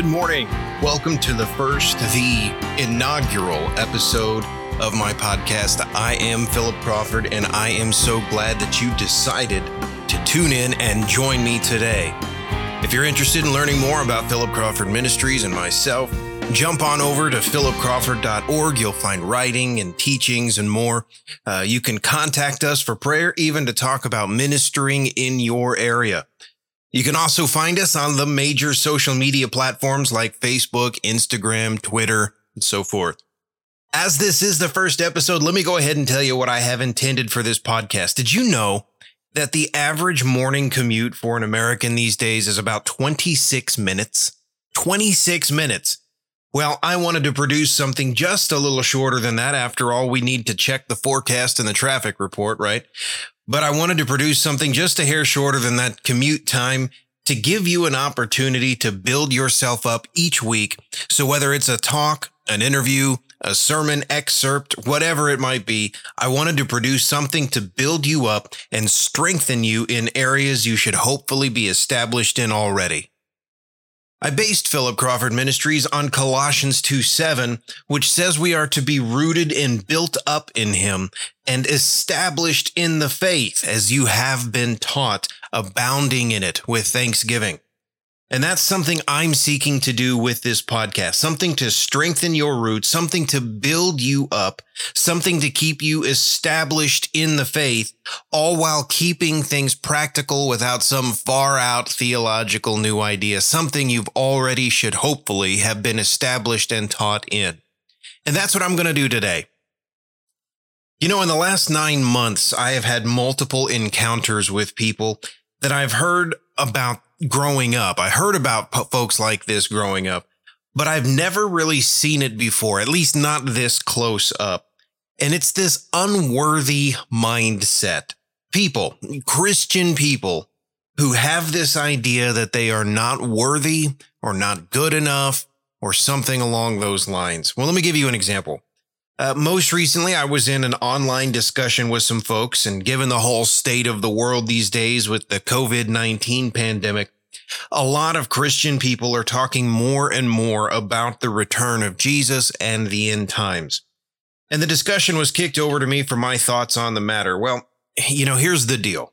good morning. Welcome to the first, the inaugural episode of my podcast. I am Philip Crawford, and I am so glad that you decided to tune in and join me today. If you're interested in learning more about Philip Crawford Ministries and myself, jump on over to philipcrawford.org. You'll find writing and teachings and more. Uh, you can contact us for prayer, even to talk about ministering in your area. You can also find us on the major social media platforms like Facebook, Instagram, Twitter, and so forth. As this is the first episode, let me go ahead and tell you what I have intended for this podcast. Did you know that the average morning commute for an American these days is about 26 minutes? 26 minutes. Well, I wanted to produce something just a little shorter than that. After all, we need to check the forecast and the traffic report, right? But I wanted to produce something just a hair shorter than that commute time to give you an opportunity to build yourself up each week. So whether it's a talk, an interview, a sermon excerpt, whatever it might be, I wanted to produce something to build you up and strengthen you in areas you should hopefully be established in already. I based Philip Crawford Ministries on Colossians 2 7, which says we are to be rooted and built up in him and established in the faith as you have been taught, abounding in it with thanksgiving. And that's something I'm seeking to do with this podcast, something to strengthen your roots, something to build you up, something to keep you established in the faith, all while keeping things practical without some far out theological new idea, something you've already should hopefully have been established and taught in. And that's what I'm going to do today. You know, in the last nine months, I have had multiple encounters with people that I've heard about growing up. I heard about folks like this growing up, but I've never really seen it before, at least not this close up. And it's this unworthy mindset. People, Christian people, who have this idea that they are not worthy or not good enough or something along those lines. Well, let me give you an example. Uh, most recently, I was in an online discussion with some folks, and given the whole state of the world these days with the COVID 19 pandemic, a lot of Christian people are talking more and more about the return of Jesus and the end times. And the discussion was kicked over to me for my thoughts on the matter. Well, you know, here's the deal.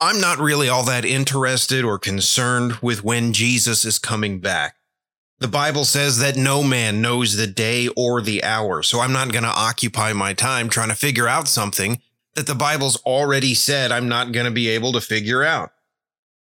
I'm not really all that interested or concerned with when Jesus is coming back. The Bible says that no man knows the day or the hour. So I'm not going to occupy my time trying to figure out something that the Bible's already said I'm not going to be able to figure out.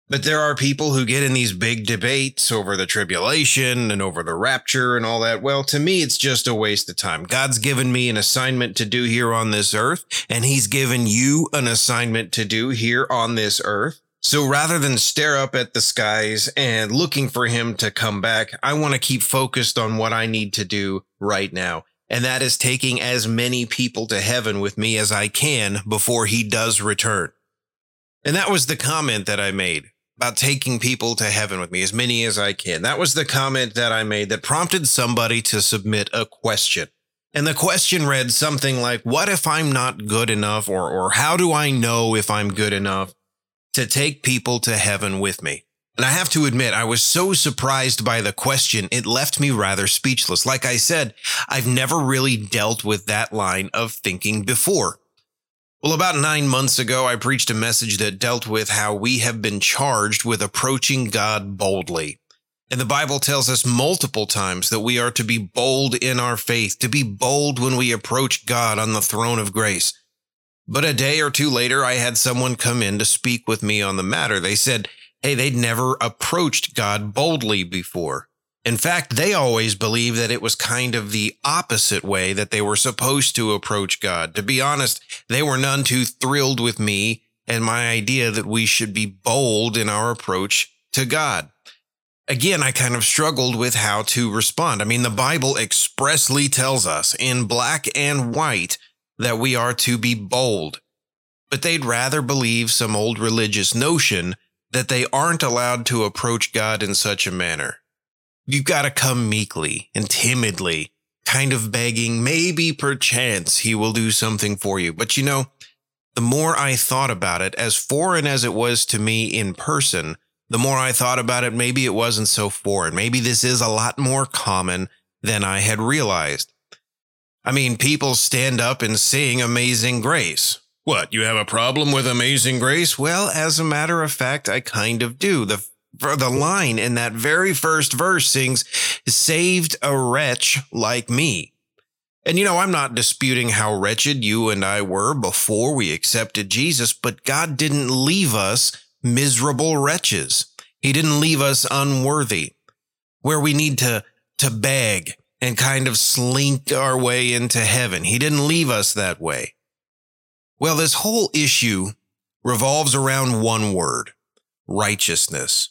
But there are people who get in these big debates over the tribulation and over the rapture and all that. Well, to me, it's just a waste of time. God's given me an assignment to do here on this earth, and He's given you an assignment to do here on this earth. So rather than stare up at the skies and looking for him to come back, I want to keep focused on what I need to do right now. And that is taking as many people to heaven with me as I can before he does return. And that was the comment that I made about taking people to heaven with me, as many as I can. That was the comment that I made that prompted somebody to submit a question. And the question read something like, What if I'm not good enough? Or, or how do I know if I'm good enough? To take people to heaven with me. And I have to admit, I was so surprised by the question, it left me rather speechless. Like I said, I've never really dealt with that line of thinking before. Well, about nine months ago, I preached a message that dealt with how we have been charged with approaching God boldly. And the Bible tells us multiple times that we are to be bold in our faith, to be bold when we approach God on the throne of grace. But a day or two later, I had someone come in to speak with me on the matter. They said, hey, they'd never approached God boldly before. In fact, they always believed that it was kind of the opposite way that they were supposed to approach God. To be honest, they were none too thrilled with me and my idea that we should be bold in our approach to God. Again, I kind of struggled with how to respond. I mean, the Bible expressly tells us in black and white that we are to be bold, but they'd rather believe some old religious notion that they aren't allowed to approach God in such a manner. You've got to come meekly and timidly, kind of begging, maybe perchance he will do something for you. But you know, the more I thought about it, as foreign as it was to me in person, the more I thought about it, maybe it wasn't so foreign. Maybe this is a lot more common than I had realized. I mean, people stand up and sing Amazing Grace. What, you have a problem with Amazing Grace? Well, as a matter of fact, I kind of do. The the line in that very first verse sings, saved a wretch like me. And you know, I'm not disputing how wretched you and I were before we accepted Jesus, but God didn't leave us miserable wretches. He didn't leave us unworthy where we need to, to beg and kind of slink our way into heaven. He didn't leave us that way. Well, this whole issue revolves around one word, righteousness.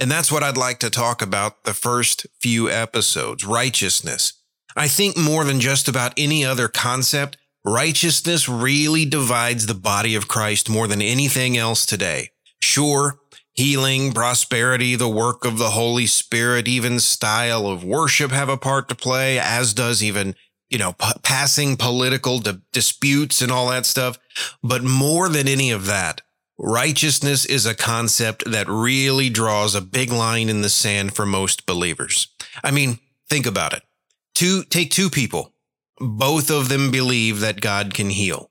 And that's what I'd like to talk about the first few episodes, righteousness. I think more than just about any other concept, righteousness really divides the body of Christ more than anything else today. Sure, healing, prosperity, the work of the Holy Spirit, even style of worship have a part to play, as does even, you know, p- passing political di- disputes and all that stuff. But more than any of that, righteousness is a concept that really draws a big line in the sand for most believers. I mean, think about it. Two, take two people. Both of them believe that God can heal.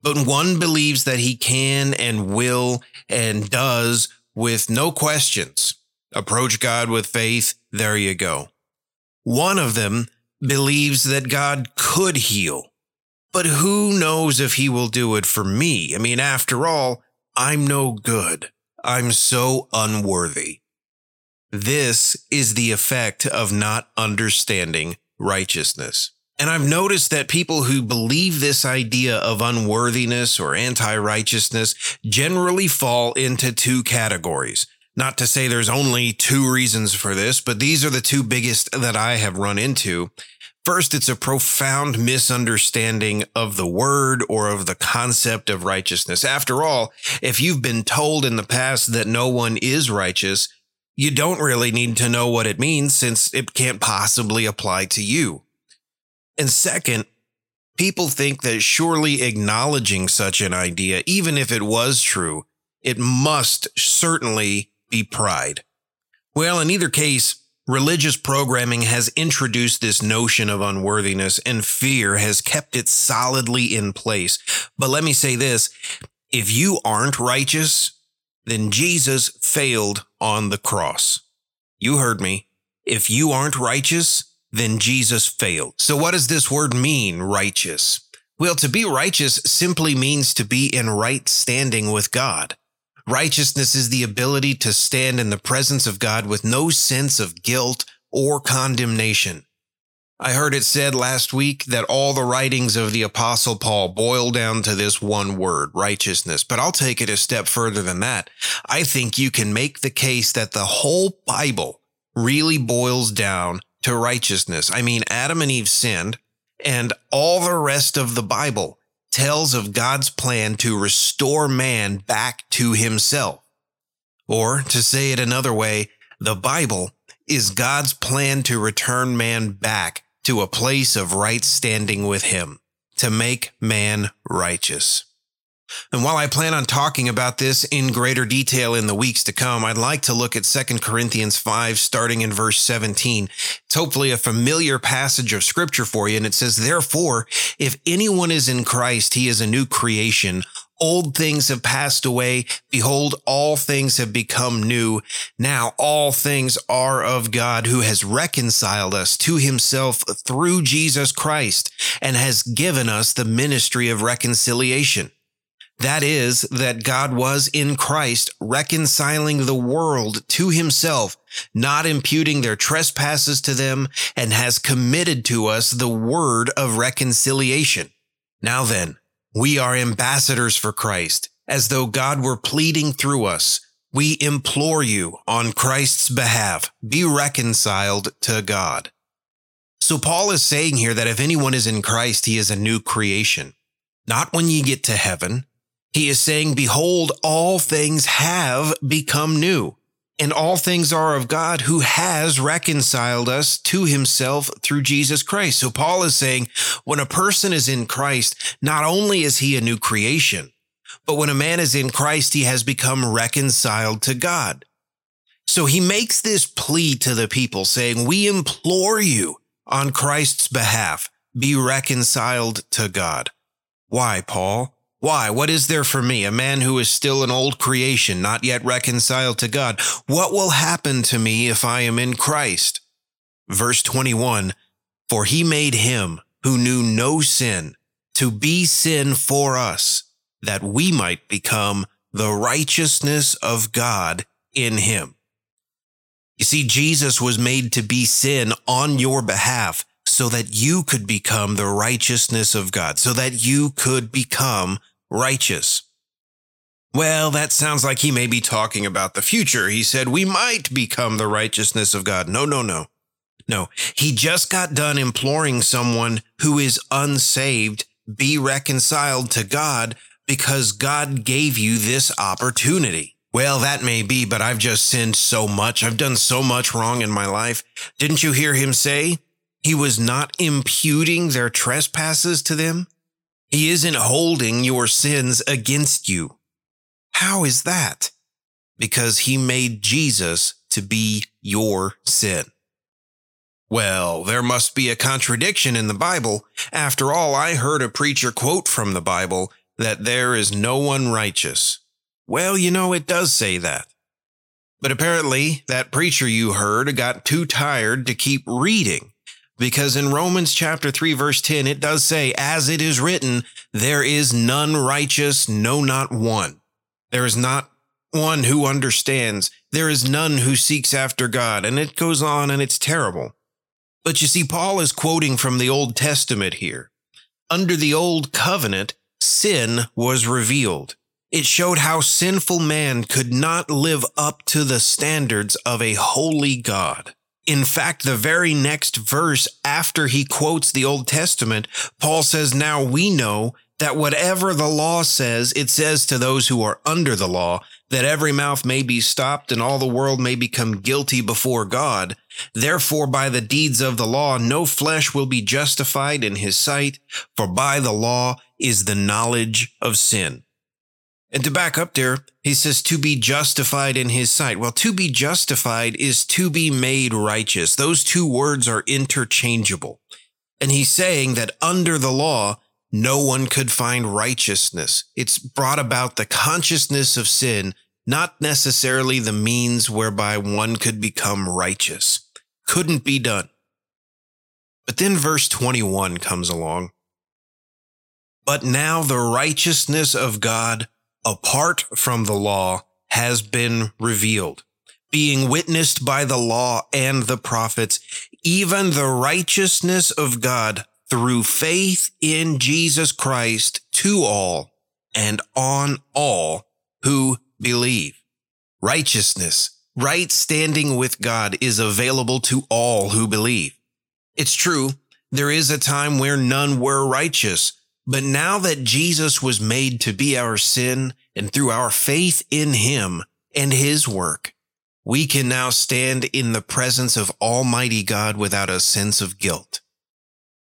But one believes that he can and will and does with no questions. Approach God with faith. There you go. One of them believes that God could heal, but who knows if he will do it for me? I mean, after all, I'm no good. I'm so unworthy. This is the effect of not understanding righteousness. And I've noticed that people who believe this idea of unworthiness or anti righteousness generally fall into two categories. Not to say there's only two reasons for this, but these are the two biggest that I have run into. First, it's a profound misunderstanding of the word or of the concept of righteousness. After all, if you've been told in the past that no one is righteous, you don't really need to know what it means since it can't possibly apply to you. And second, people think that surely acknowledging such an idea, even if it was true, it must certainly be pride. Well, in either case, religious programming has introduced this notion of unworthiness and fear has kept it solidly in place. But let me say this if you aren't righteous, then Jesus failed on the cross. You heard me. If you aren't righteous, then Jesus failed. So what does this word mean, righteous? Well, to be righteous simply means to be in right standing with God. Righteousness is the ability to stand in the presence of God with no sense of guilt or condemnation. I heard it said last week that all the writings of the Apostle Paul boil down to this one word, righteousness. But I'll take it a step further than that. I think you can make the case that the whole Bible really boils down to righteousness. I mean, Adam and Eve sinned, and all the rest of the Bible tells of God's plan to restore man back to himself. Or to say it another way, the Bible is God's plan to return man back to a place of right standing with him, to make man righteous. And while I plan on talking about this in greater detail in the weeks to come, I'd like to look at 2 Corinthians 5, starting in verse 17. It's hopefully a familiar passage of scripture for you. And it says, Therefore, if anyone is in Christ, he is a new creation. Old things have passed away. Behold, all things have become new. Now all things are of God who has reconciled us to himself through Jesus Christ and has given us the ministry of reconciliation. That is, that God was in Christ reconciling the world to himself, not imputing their trespasses to them, and has committed to us the word of reconciliation. Now then, we are ambassadors for Christ, as though God were pleading through us. We implore you on Christ's behalf, be reconciled to God. So Paul is saying here that if anyone is in Christ, he is a new creation. Not when you get to heaven, he is saying, behold, all things have become new and all things are of God who has reconciled us to himself through Jesus Christ. So Paul is saying when a person is in Christ, not only is he a new creation, but when a man is in Christ, he has become reconciled to God. So he makes this plea to the people saying, We implore you on Christ's behalf, be reconciled to God. Why, Paul? Why? What is there for me, a man who is still an old creation, not yet reconciled to God? What will happen to me if I am in Christ? Verse 21 For he made him who knew no sin to be sin for us, that we might become the righteousness of God in him. You see, Jesus was made to be sin on your behalf so that you could become the righteousness of God, so that you could become righteous. Well, that sounds like he may be talking about the future. He said we might become the righteousness of God. No, no, no. No, he just got done imploring someone who is unsaved be reconciled to God because God gave you this opportunity. Well, that may be, but I've just sinned so much. I've done so much wrong in my life. Didn't you hear him say he was not imputing their trespasses to them? He isn't holding your sins against you. How is that? Because he made Jesus to be your sin. Well, there must be a contradiction in the Bible. After all, I heard a preacher quote from the Bible that there is no one righteous. Well, you know, it does say that. But apparently, that preacher you heard got too tired to keep reading. Because in Romans chapter 3, verse 10, it does say, As it is written, there is none righteous, no, not one. There is not one who understands. There is none who seeks after God. And it goes on and it's terrible. But you see, Paul is quoting from the Old Testament here. Under the Old Covenant, sin was revealed. It showed how sinful man could not live up to the standards of a holy God. In fact, the very next verse after he quotes the Old Testament, Paul says, Now we know that whatever the law says, it says to those who are under the law, that every mouth may be stopped and all the world may become guilty before God. Therefore, by the deeds of the law, no flesh will be justified in his sight, for by the law is the knowledge of sin. And to back up there, he says to be justified in his sight. Well, to be justified is to be made righteous. Those two words are interchangeable. And he's saying that under the law, no one could find righteousness. It's brought about the consciousness of sin, not necessarily the means whereby one could become righteous. Couldn't be done. But then verse 21 comes along. But now the righteousness of God apart from the law has been revealed, being witnessed by the law and the prophets, even the righteousness of God through faith in Jesus Christ to all and on all who believe. Righteousness, right standing with God is available to all who believe. It's true, there is a time where none were righteous, but now that Jesus was made to be our sin and through our faith in him and his work, we can now stand in the presence of Almighty God without a sense of guilt.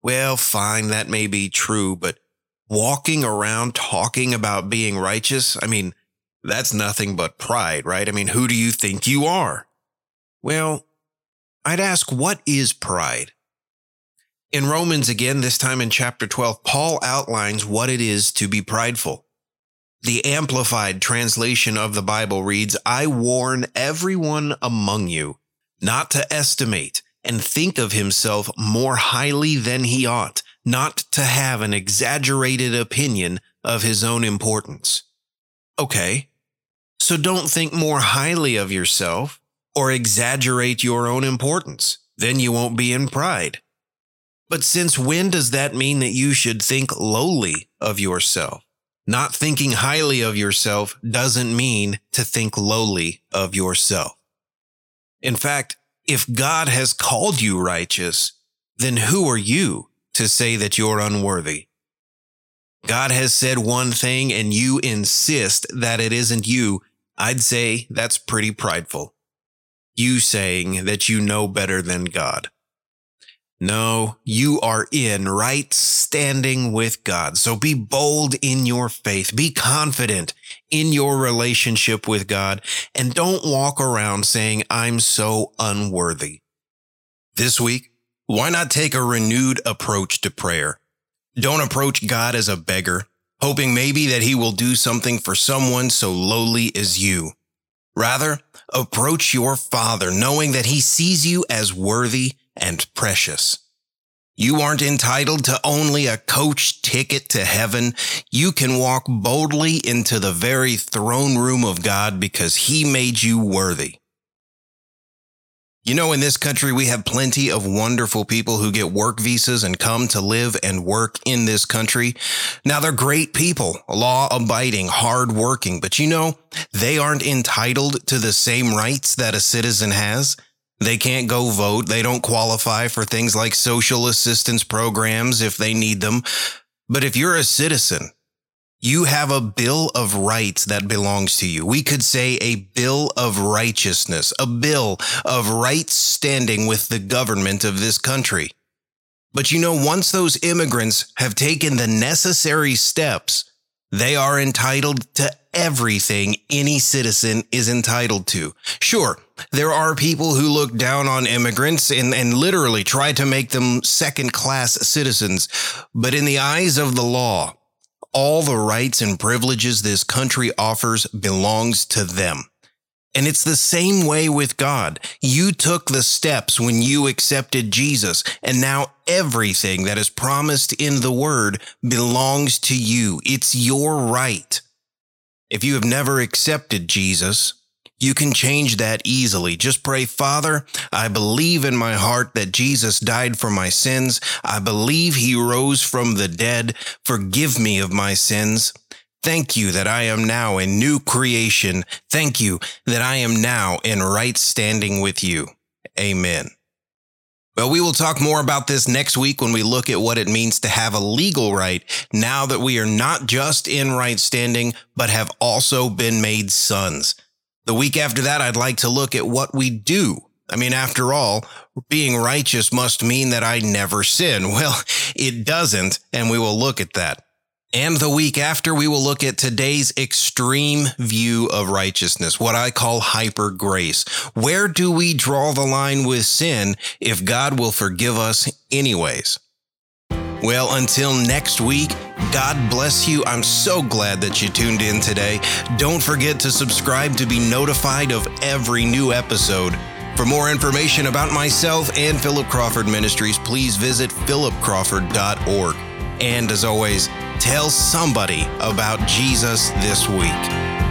Well, fine, that may be true, but walking around talking about being righteous, I mean, that's nothing but pride, right? I mean, who do you think you are? Well, I'd ask, what is pride? In Romans, again, this time in chapter 12, Paul outlines what it is to be prideful. The Amplified translation of the Bible reads, I warn everyone among you not to estimate and think of himself more highly than he ought, not to have an exaggerated opinion of his own importance. Okay, so don't think more highly of yourself or exaggerate your own importance. Then you won't be in pride. But since when does that mean that you should think lowly of yourself? Not thinking highly of yourself doesn't mean to think lowly of yourself. In fact, if God has called you righteous, then who are you to say that you're unworthy? God has said one thing and you insist that it isn't you. I'd say that's pretty prideful. You saying that you know better than God. No, you are in right standing with God. So be bold in your faith. Be confident in your relationship with God and don't walk around saying, I'm so unworthy. This week, why not take a renewed approach to prayer? Don't approach God as a beggar, hoping maybe that he will do something for someone so lowly as you. Rather, approach your Father knowing that he sees you as worthy and precious. You aren't entitled to only a coach ticket to heaven. You can walk boldly into the very throne room of God because he made you worthy. You know, in this country, we have plenty of wonderful people who get work visas and come to live and work in this country. Now, they're great people, law abiding, hard working, but you know, they aren't entitled to the same rights that a citizen has. They can't go vote. They don't qualify for things like social assistance programs if they need them. But if you're a citizen, you have a bill of rights that belongs to you. We could say a bill of righteousness, a bill of right standing with the government of this country. But you know, once those immigrants have taken the necessary steps, they are entitled to everything any citizen is entitled to. Sure, there are people who look down on immigrants and, and literally try to make them second class citizens. But in the eyes of the law, all the rights and privileges this country offers belongs to them. And it's the same way with God. You took the steps when you accepted Jesus, and now everything that is promised in the word belongs to you. It's your right. If you have never accepted Jesus, you can change that easily. Just pray, Father, I believe in my heart that Jesus died for my sins. I believe he rose from the dead. Forgive me of my sins. Thank you that I am now a new creation. Thank you that I am now in right standing with you. Amen. Well, we will talk more about this next week when we look at what it means to have a legal right now that we are not just in right standing, but have also been made sons. The week after that, I'd like to look at what we do. I mean, after all, being righteous must mean that I never sin. Well, it doesn't, and we will look at that. And the week after, we will look at today's extreme view of righteousness, what I call hyper grace. Where do we draw the line with sin if God will forgive us anyways? Well, until next week, God bless you. I'm so glad that you tuned in today. Don't forget to subscribe to be notified of every new episode. For more information about myself and Philip Crawford Ministries, please visit philipcrawford.org. And as always, tell somebody about Jesus this week.